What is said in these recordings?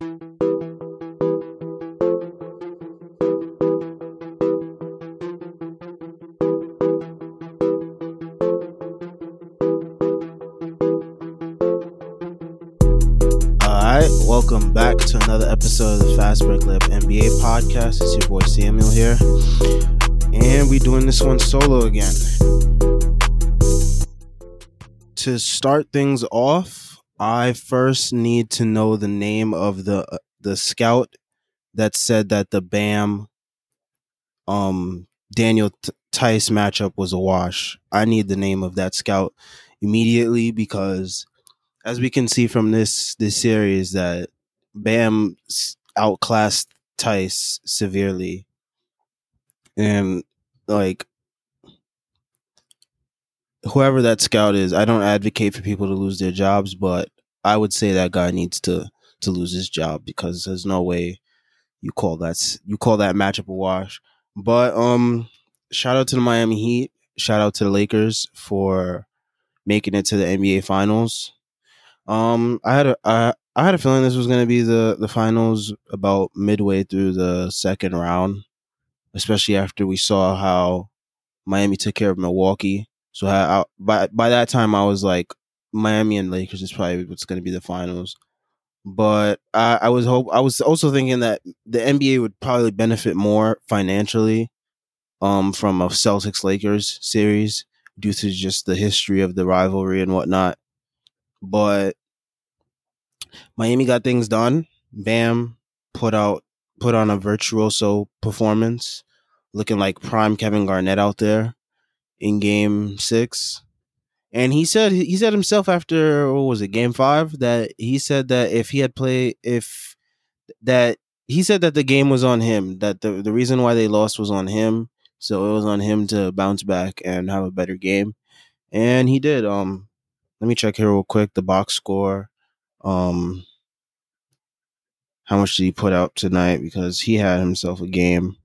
Alright, welcome back to another episode of the Fast Break Lab NBA podcast. It's your boy Samuel here. And we're doing this one solo again. To start things off, I first need to know the name of the the scout that said that the Bam um Daniel T- Theis matchup was a wash. I need the name of that scout immediately because as we can see from this this series that Bam outclassed Theis severely, and like whoever that scout is, I don't advocate for people to lose their jobs, but I would say that guy needs to to lose his job because there's no way you call that you call that matchup a wash. But um, shout out to the Miami Heat. Shout out to the Lakers for making it to the NBA Finals. Um, I had a I, I had a feeling this was going to be the the finals about midway through the second round, especially after we saw how Miami took care of Milwaukee. So I, I, by by that time, I was like, Miami and Lakers is probably what's going to be the finals. But I, I was hope I was also thinking that the NBA would probably benefit more financially, um, from a Celtics Lakers series due to just the history of the rivalry and whatnot. But Miami got things done. Bam put out put on a virtuoso performance, looking like prime Kevin Garnett out there in game six. And he said he said himself after what was it, game five, that he said that if he had played if that he said that the game was on him, that the, the reason why they lost was on him. So it was on him to bounce back and have a better game. And he did. Um let me check here real quick the box score. Um how much did he put out tonight? Because he had himself a game.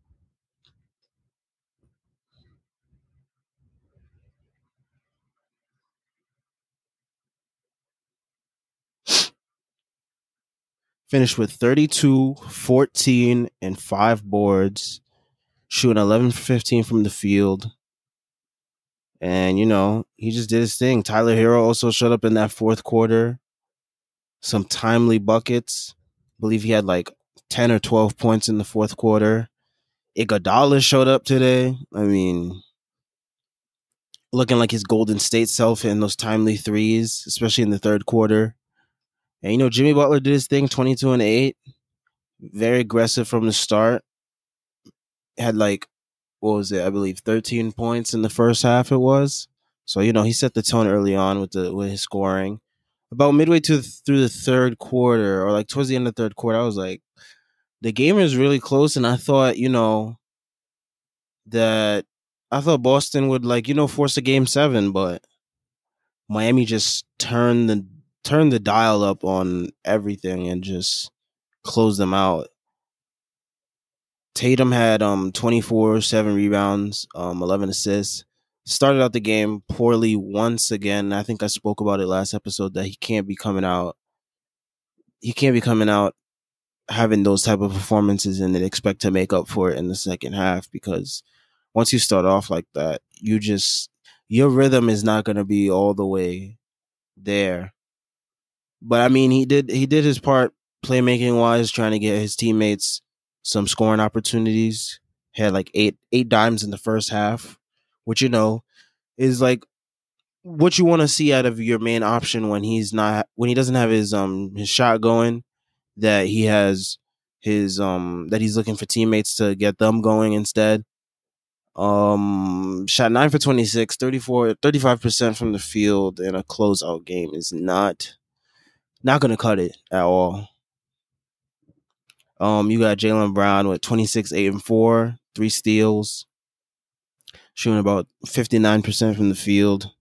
Finished with 32, 14, and five boards, shooting 11 for 15 from the field. And, you know, he just did his thing. Tyler Herro also showed up in that fourth quarter. Some timely buckets. I believe he had like 10 or 12 points in the fourth quarter. Iguodala showed up today. I mean, looking like his Golden State self in those timely threes, especially in the third quarter. And you know, Jimmy Butler did his thing, twenty two and eight, very aggressive from the start. Had like what was it? I believe thirteen points in the first half. It was so you know he set the tone early on with the with his scoring. About midway to through the third quarter, or like towards the end of the third quarter, I was like, the game is really close, and I thought you know that I thought Boston would like you know force a game seven, but Miami just turned the turned the dial up on everything and just close them out. Tatum had um 24, 7 rebounds, um 11 assists. Started out the game poorly once again. I think I spoke about it last episode that he can't be coming out he can't be coming out having those type of performances and then expect to make up for it in the second half because once you start off like that, you just your rhythm is not going to be all the way there. But I mean, he did he did his part playmaking wise, trying to get his teammates some scoring opportunities. Had like eight eight dimes in the first half, which you know is like what you want to see out of your main option when he's not when he doesn't have his um his shot going. That he has his um that he's looking for teammates to get them going instead. Um, shot nine for 26, 34, 35% from the field in a closeout game is not not gonna cut it at all. Um, you got Jaylen Brown with 26, 8 and 4, three steals, shooting about 59% from the field,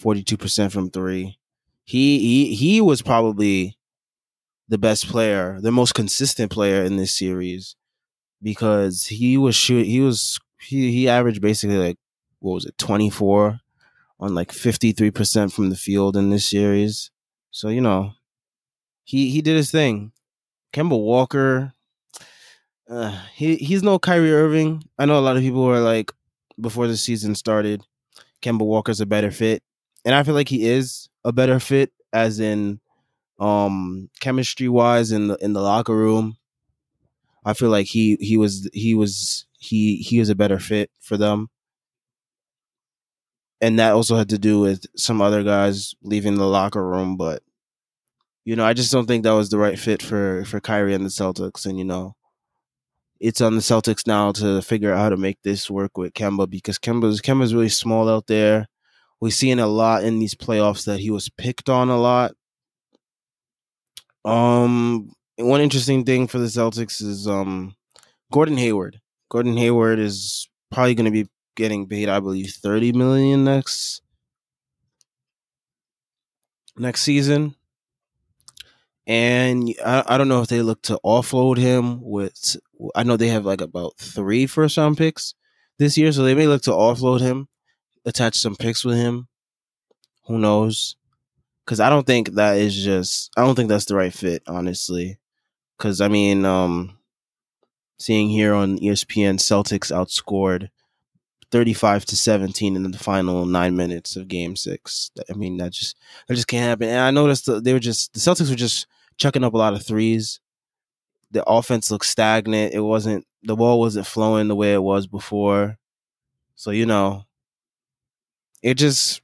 42% from three. He he he was probably the best player, the most consistent player in this series because he was shoot he was he he averaged basically like what was it 24 on like 53% from the field in this series. So, you know, he he did his thing. Kemba Walker, uh, he he's no Kyrie Irving. I know a lot of people were like before the season started, Kemba Walker's a better fit, and I feel like he is a better fit, as in um chemistry wise in the in the locker room. I feel like he he was he was he he was a better fit for them. And that also had to do with some other guys leaving the locker room, but you know, I just don't think that was the right fit for for Kyrie and the Celtics. And you know, it's on the Celtics now to figure out how to make this work with Kemba because Kemba's Kemba's really small out there. We've seen a lot in these playoffs that he was picked on a lot. Um, one interesting thing for the Celtics is um Gordon Hayward. Gordon Hayward is probably going to be getting paid, I believe, thirty million next next season. And I, I don't know if they look to offload him with. I know they have like about three first round picks this year, so they may look to offload him, attach some picks with him. Who knows? Because I don't think that is just. I don't think that's the right fit, honestly. Because I mean, um, seeing here on ESPN, Celtics outscored 35 to 17 in the final nine minutes of game six. I mean, that just that just can't happen. And I noticed that they were just the Celtics were just chucking up a lot of threes. The offense looked stagnant. It wasn't the ball wasn't flowing the way it was before. So, you know, it just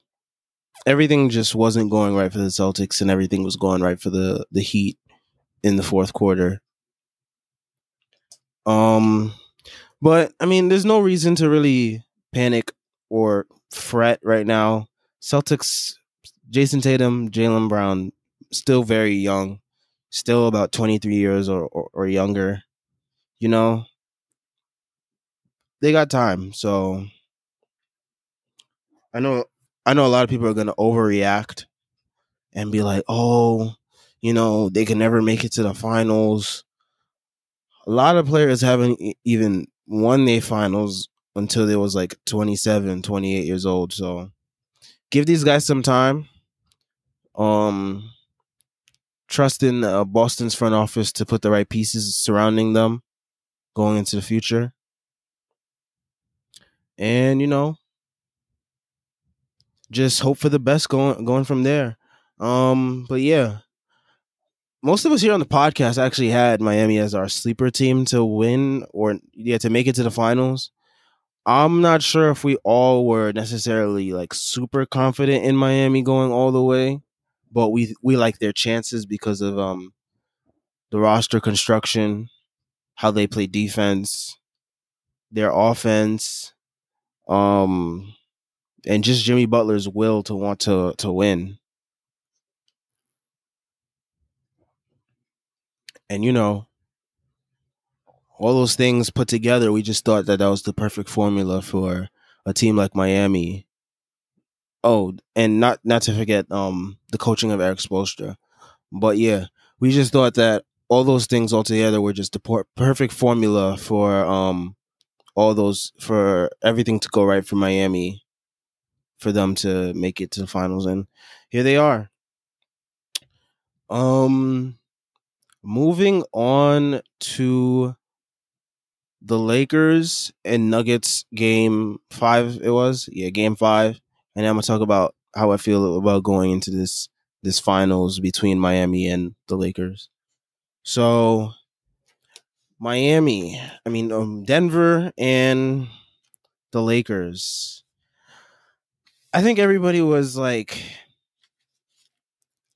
everything just wasn't going right for the Celtics and everything was going right for the the Heat in the fourth quarter. Um but I mean, there's no reason to really panic or fret right now. Celtics, Jayson Tatum, Jaylen Brown, still very young, still about 23 years or, or, or younger. You know, they got time. So I know I know a lot of people are going to overreact and be like, "Oh, you know, they can never make it to the finals." A lot of players haven't even won their finals until they was like 27, 28 years old. So give these guys some time. Um, trust in uh, Boston's front office to put the right pieces surrounding them going into the future. And you know, just hope for the best going going from there. Um, but yeah, most of us here on the podcast actually had Miami as our sleeper team to win or yeah to make it to the finals. I'm not sure if we all were necessarily like super confident in Miami going all the way, but we we like their chances because of um the roster construction, how they play defense, their offense, um and just Jimmy Butler's will to want to to win. And you know, all those things put together, we just thought that that was the perfect formula for a team like Miami. Oh, and not not to forget um the coaching of Erik Spoelstra. But yeah, we just thought that all those things all together were just the perfect formula for um all those for everything to go right for Miami for them to make it to the finals and here they are. Um moving on to the Lakers and Nuggets game five. It was yeah, game five, and I'm gonna talk about how I feel about going into this this finals between Miami and the Lakers. So Miami, I mean um, Denver and the Lakers. I think everybody was like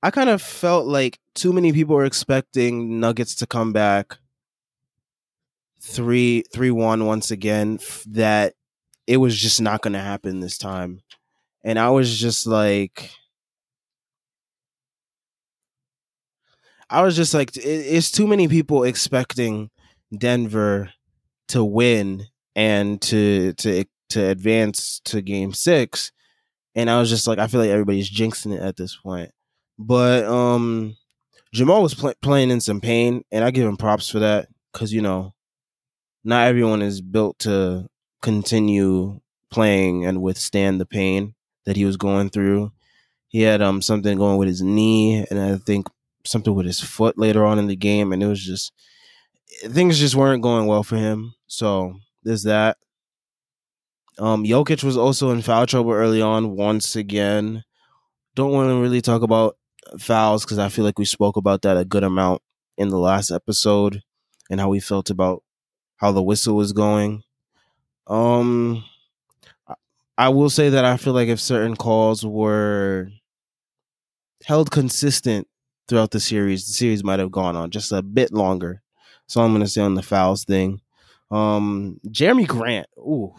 I kind of felt like too many people were expecting Nuggets to come back three three one once again that it was just not going to happen this time. And i was just like i was just like it's too many people expecting denver to win and to to to advance to game 6 and i was just like i feel like everybody's jinxing it at this point. But um jamal was pl- playing in some pain and i give him props for that cuz you know not everyone is built to continue playing and withstand the pain that he was going through. He had um something going with his knee, and I think something with his foot later on in the game, and it was just things just weren't going well for him. So there's that. Um, Jokic was also in foul trouble early on once again. Don't want to really talk about fouls because I feel like we spoke about that a good amount in the last episode and how we felt about how the whistle was going. Um, I will say that I feel like if certain calls were held consistent throughout the series, the series might have gone on just a bit longer. So I'm going to say on the fouls thing. Um, Jerami Grant. Ooh,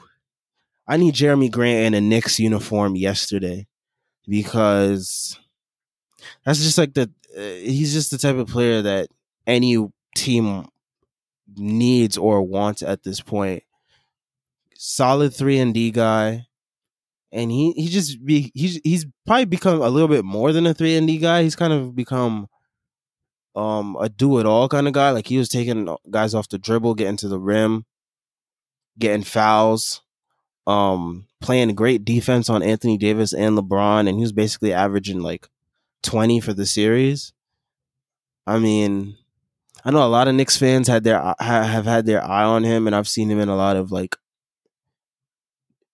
I need Jerami Grant in a Knicks uniform yesterday because that's just like the uh, he's just the type of player that any team needs or wants at this point. Solid three and D guy, and he he just be he's he's probably become a little bit more than a three and D guy. He's kind of become um a do it all kind of guy. Like he was taking guys off the dribble, getting to the rim, getting fouls, um playing great defense on Anthony Davis and LeBron, and he was basically averaging like twenty for the series. I mean, I know a lot of Knicks fans had their uh, have had their eye on him, and I've seen him in a lot of like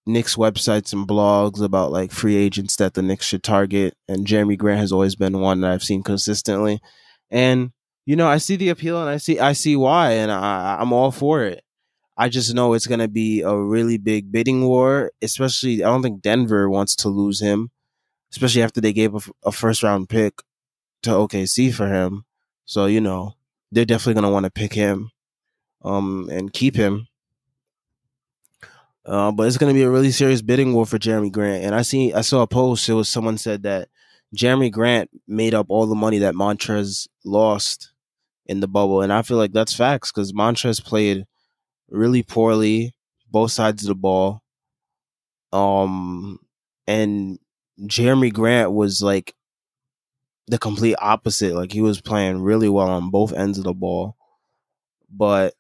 Knicks websites and blogs about like free agents that the Knicks should target. And Jerami Grant has always been one that I've seen consistently. And you know, I see the appeal and I see I see why, and I, I'm all for it. I just know it's going to be a really big bidding war. Especially, I don't think Denver wants to lose him, especially after they gave a, a first round pick to OKC for him. So you know, they're definitely going to want to pick him, um, and keep him. Uh, but it's going to be a really serious bidding war for Jerami Grant. And I see, I saw a post. It was someone said that Jerami Grant made up all the money that Montrez lost in the bubble, and I feel like that's facts because Montrez played really poorly, both sides of the ball. Um, and Jerami Grant was like the complete opposite. Like he was playing really well on both ends of the ball, but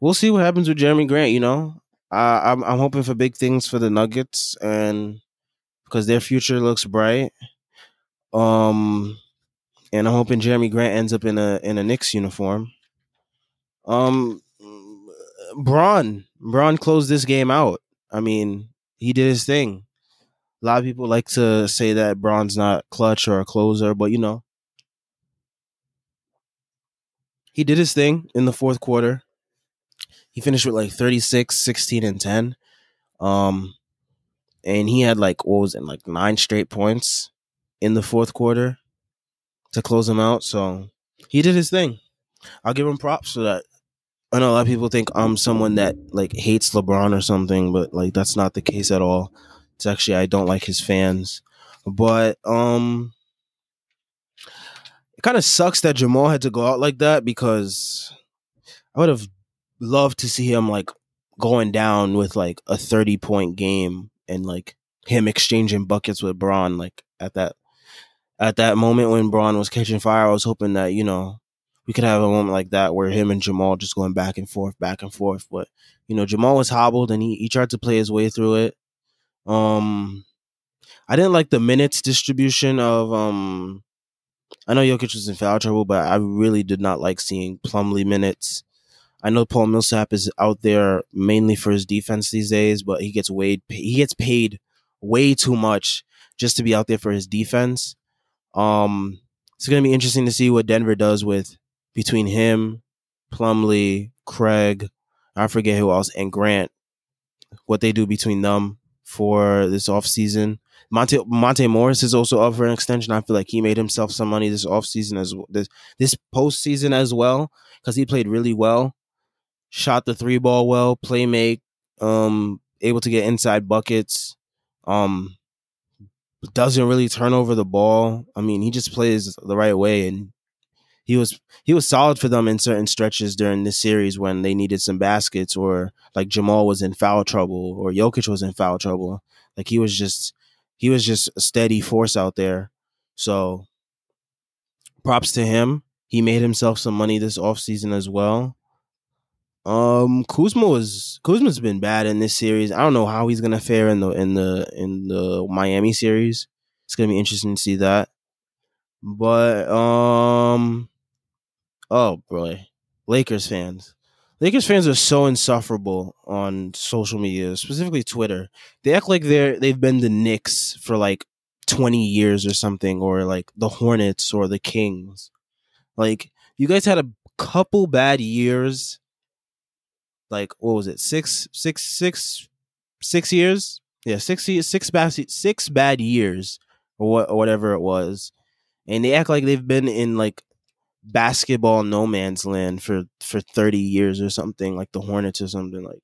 we'll see what happens with Jerami Grant. You know, uh, I'm I'm hoping for big things for the Nuggets and because their future looks bright. Um, and I'm hoping Jerami Grant ends up in a in a Knicks uniform. Um, Bron Bron closed this game out. I mean, he did his thing. A lot of people like to say that Bron's not clutch or a closer, but you know, he did his thing in the fourth quarter. He finished with like 36, 16, and 10. Um, and he had like, what was it, like nine straight points in the fourth quarter to close him out. So he did his thing. I'll give him props for that. I know a lot of people think I'm someone that like hates LeBron or something, but like that's not the case at all. It's actually I don't like his fans. But um it kind of sucks that Jamal had to go out like that because I would have loved to see him like going down with like a 30 point game and like him exchanging buckets with Bron like at that at that moment when Bron was catching fire, I was hoping that, you know, we could have a moment like that where him and Jamal just going back and forth, back and forth. But, you know, Jamal was hobbled and he, he tried to play his way through it. Um I didn't like the minutes distribution of um I know Jokic was in foul trouble, but I really did not like seeing Plumlee minutes. I know Paul Millsap is out there mainly for his defense these days, but he gets way he gets paid way too much just to be out there for his defense. Um, it's gonna be interesting to see what Denver does with between him, Plumlee, Craig, I forget who else, and Grant. What they do between them for this offseason. Monte Monte Morris is also up for an extension. I feel like he made himself some money this offseason as this this postseason as well because he played really well shot the three ball well, play make, um, able to get inside buckets, um, doesn't really turn over the ball. I mean, he just plays the right way, and he was he was solid for them in certain stretches during this series when they needed some baskets, or like Jamal was in foul trouble, or Jokic was in foul trouble. Like he was just he was just a steady force out there. So props to him. He made himself some money this offseason as well. Um, Kuzma was Kuzma's been bad in this series. I don't know how he's gonna fare in the in the in the Miami series. It's gonna be interesting to see that. But um oh boy. Lakers fans. Lakers fans are so insufferable on social media, specifically Twitter. They act like they're they've been the Knicks for like 20 years or something or like the Hornets or the Kings. Like you guys had a couple bad years. Like what was it? Six six six six years? Yeah, six six bad six bad years or what or whatever it was. And they act like they've been in like basketball no man's land for for 30 years or something like the Hornets or something like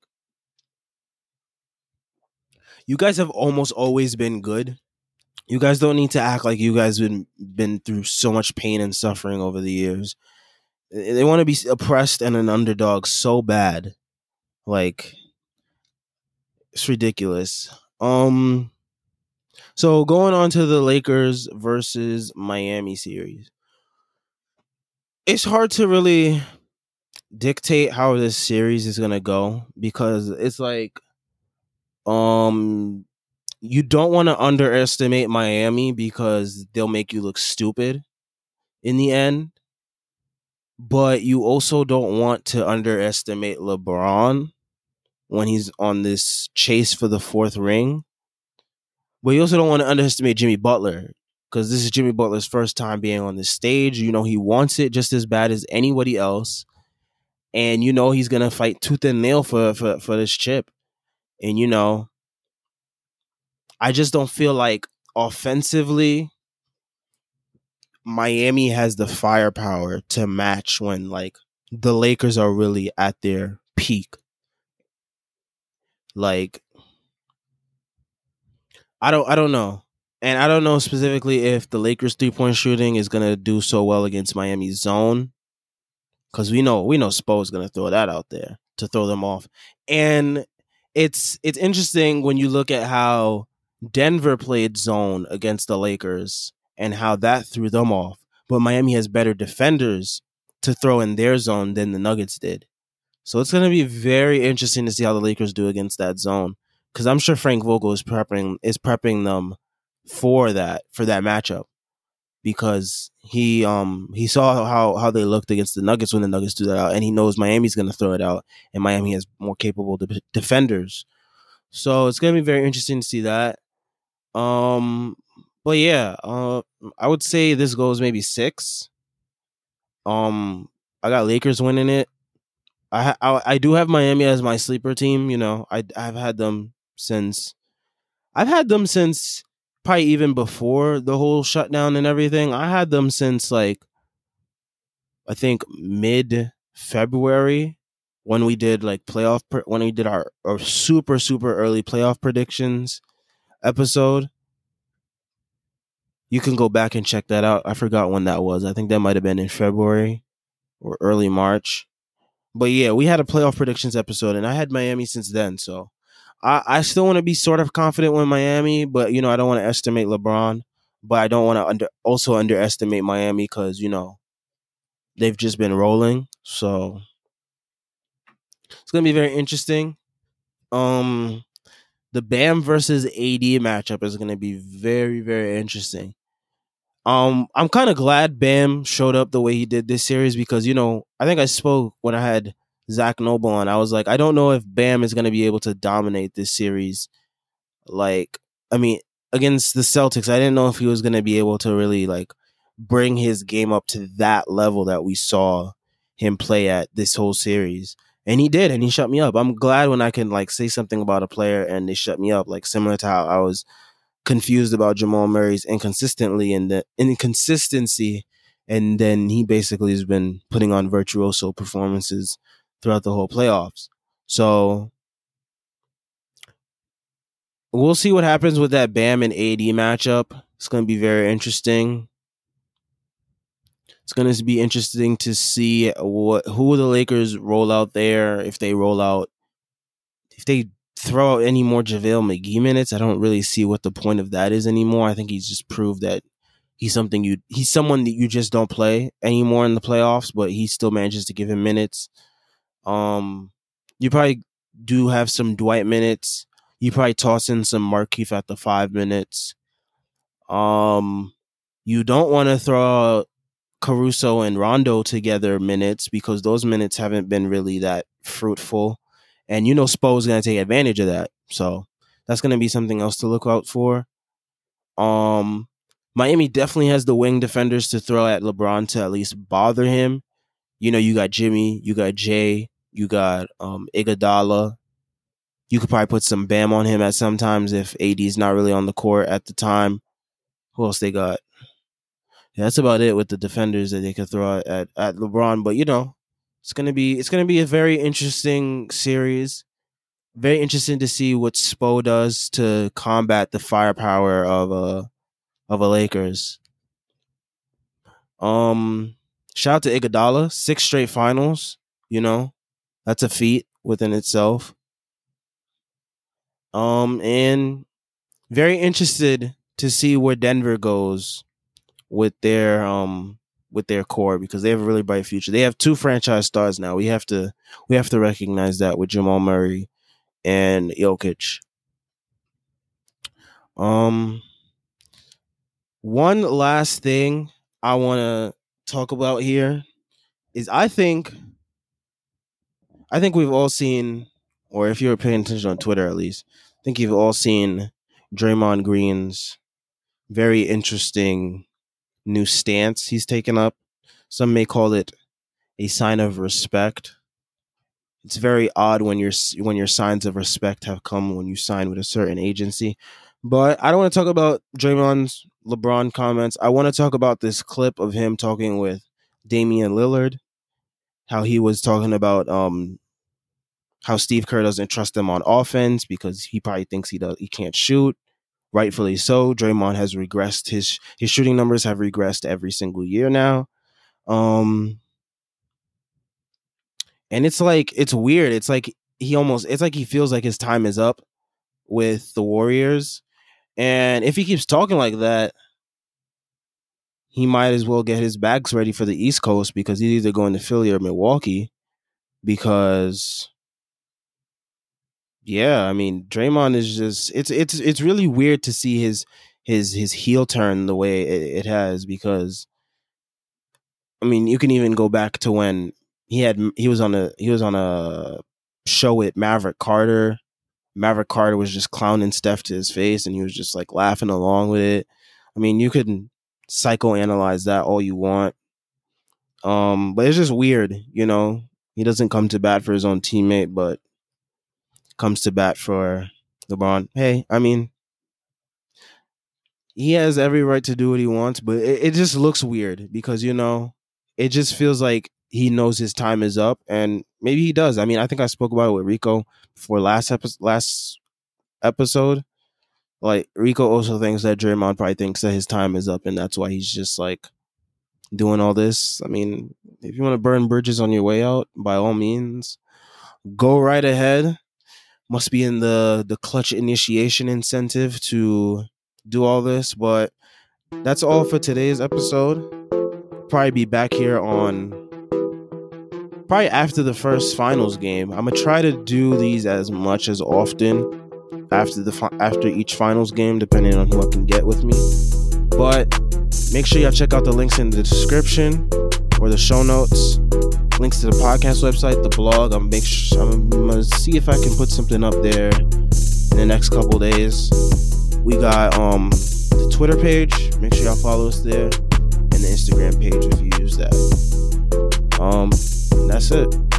you guys have almost always been good you guys don't need to act like you guys been been through so much pain and suffering over the years. They want to be oppressed and an underdog so bad. Like it's ridiculous. Um so going on to the Lakers versus Miami series. It's hard to really dictate how this series is to go because it's like um you don't want to underestimate Miami because they'll make you look stupid in the end. But you also don't want to underestimate LeBron when he's on this chase for the fourth ring. But you also don't want to underestimate Jimmy Butler because this is Jimmy Butler's first time being on the stage. You know, he wants it just as bad as anybody else. And you know he's gonna fight tooth and nail for, for, for this chip. And you know, I just don't feel like offensively Miami has the firepower to match when like the Lakers are really at their peak. Like I don't I don't know. And I don't know specifically if the Lakers three point shooting is gonna do so well against Miami's zone. Cause we know we know Spo is gonna throw that out there to throw them off. And it's it's interesting when you look at how Denver played zone against the Lakers and how that threw them off. But Miami has better defenders to throw in their zone than the Nuggets did. So it's to be very interesting to see how the Lakers do against that zone because I'm sure Frank Vogel is prepping is prepping them for that for that matchup because he um he saw how how they looked against the Nuggets when the Nuggets threw that out, and he knows Miami's going to throw it out, and Miami has more capable de- defenders. So it's going to be very interesting to see that. Um, but yeah, uh, I would say this goes maybe six. Um, I got Lakers winning it. I, I I do have Miami as my sleeper team. You know, I I've had them since I've had them since probably even before the whole shutdown and everything. I had them since like I think mid February when we did like playoff when we did our, our super super early playoff predictions episode. You can go back and check that out. I forgot when that was. I think that might have been in February or early March. But yeah, we had a playoff predictions episode, and I had Miami since then. So I, I still want to be sort of confident with Miami, but you know I don't want to estimate LeBron, but I don't want to under also underestimate Miami because you know they've just been rolling. So it's gonna be very interesting. Um, the Bam versus AD matchup is to be very, very interesting. Um, I'm kind of glad Bam showed up the way he did this series because you know I think I spoke when I had Zach Noble on. I was like, I don't know if Bam is going to be able to dominate this series. Like, I mean, against the Celtics, I didn't know if he was going to be able to really like bring his game up to that level that we saw him play at this whole series and he did and he shut me up i'm glad when i can like say something about a player and they shut me up like similar to how i was confused about jamal murray's inconsistently and the inconsistency and then he basically has been putting on virtuoso performances throughout the whole playoffs so we'll see what happens with that bam and ad matchup it's going to be very interesting it's going to be interesting to see what who the Lakers roll out there if they roll out if they throw out any more JaVale McGee minutes. I don't really see what the point of that is anymore. I think he's just proved that he's something you he's someone that you just don't play anymore in the playoffs, but he still manages to give him minutes. Um you probably do have some Dwight minutes. You probably toss in some Markieff at the five minutes. Um You don't want to throw Caruso and Rondo together minutes because those minutes haven't been really that fruitful. And you know Spo's going to take advantage of that. So that's going to be something else to look out for. Um Miami definitely has the wing defenders to throw at LeBron to at least bother him. You know, you got Jimmy, you got Jay, you got um Iguodala. You could probably put some Bam on him at sometimes if AD's not really on the court at the time. Who else they got? Yeah, that's about it with the defenders that they could throw at at LeBron. But you know, it's gonna be it's gonna be a very interesting series. Very interesting to see what Spo does to combat the firepower of a of a Lakers. Um, shout out to Iguodala, six straight finals. You know, that's a feat within itself. Um, and very interested to see where Denver goes with their um with their core because they have a really bright future. They have two franchise stars now. We have to we have to recognize that with Jamal Murray and Jokic. Um one last thing I want to talk about here is I think I think we've all seen or if you were paying attention on Twitter at least, I think you've all seen Draymond Green's very interesting new stance he's taken up. Some may call it a sign of respect. It's very odd when your when your signs of respect have come when you sign with a certain agency. But I don't want to talk about Draymond's LeBron comments. I want to talk about this clip of him talking with Damian Lillard, how he was talking about um how Steve Kerr doesn't trust him on offense because he probably thinks he does he can't shoot rightfully so. Draymond has regressed his his shooting numbers have regressed every single year now. Um and it's like it's weird. It's like he almost it's like he feels like his time is up with the Warriors. And if he keeps talking like that, he might as well get his bags ready for the East Coast because he's either going to Philly or Milwaukee because yeah, I mean, Draymond is just it's it's it's really weird to see his his his heel turn the way it, it has because I mean, you can even go back to when he had he was on a he was on a show with Maverick Carter. Maverick Carter was just clowning Steph to his face and he was just like laughing along with it. I mean, you could psychoanalyze that all you want. Um, but it's just weird, you know. He doesn't come to bat for his own teammate, but comes to bat for LeBron. Hey, I mean, he has every right to do what he wants, but it, it just looks weird because you know, it just feels like he knows his time is up, and maybe he does. I mean, I think I spoke about it with Rico before last episode. Last episode, like Rico also thinks that Draymond probably thinks that his time is up, and that's why he's just like doing all this. I mean, if you want to burn bridges on your way out, by all means, go right ahead must be in the the Klutch initiation incentive to do all this but that's all for today's episode. Probably be back here on probably after the first finals game. I'm gonna try to do these as much as often after the after each finals game depending on who i can get with me. But make sure y'all check out the links in the description or the show notes links to the podcast website, the blog. I'm make sure I'm gonna see if I can put something up there in the next couple days. We got um the Twitter page. Make sure y'all follow us there, and the Instagram page if you use that. Um, that's it.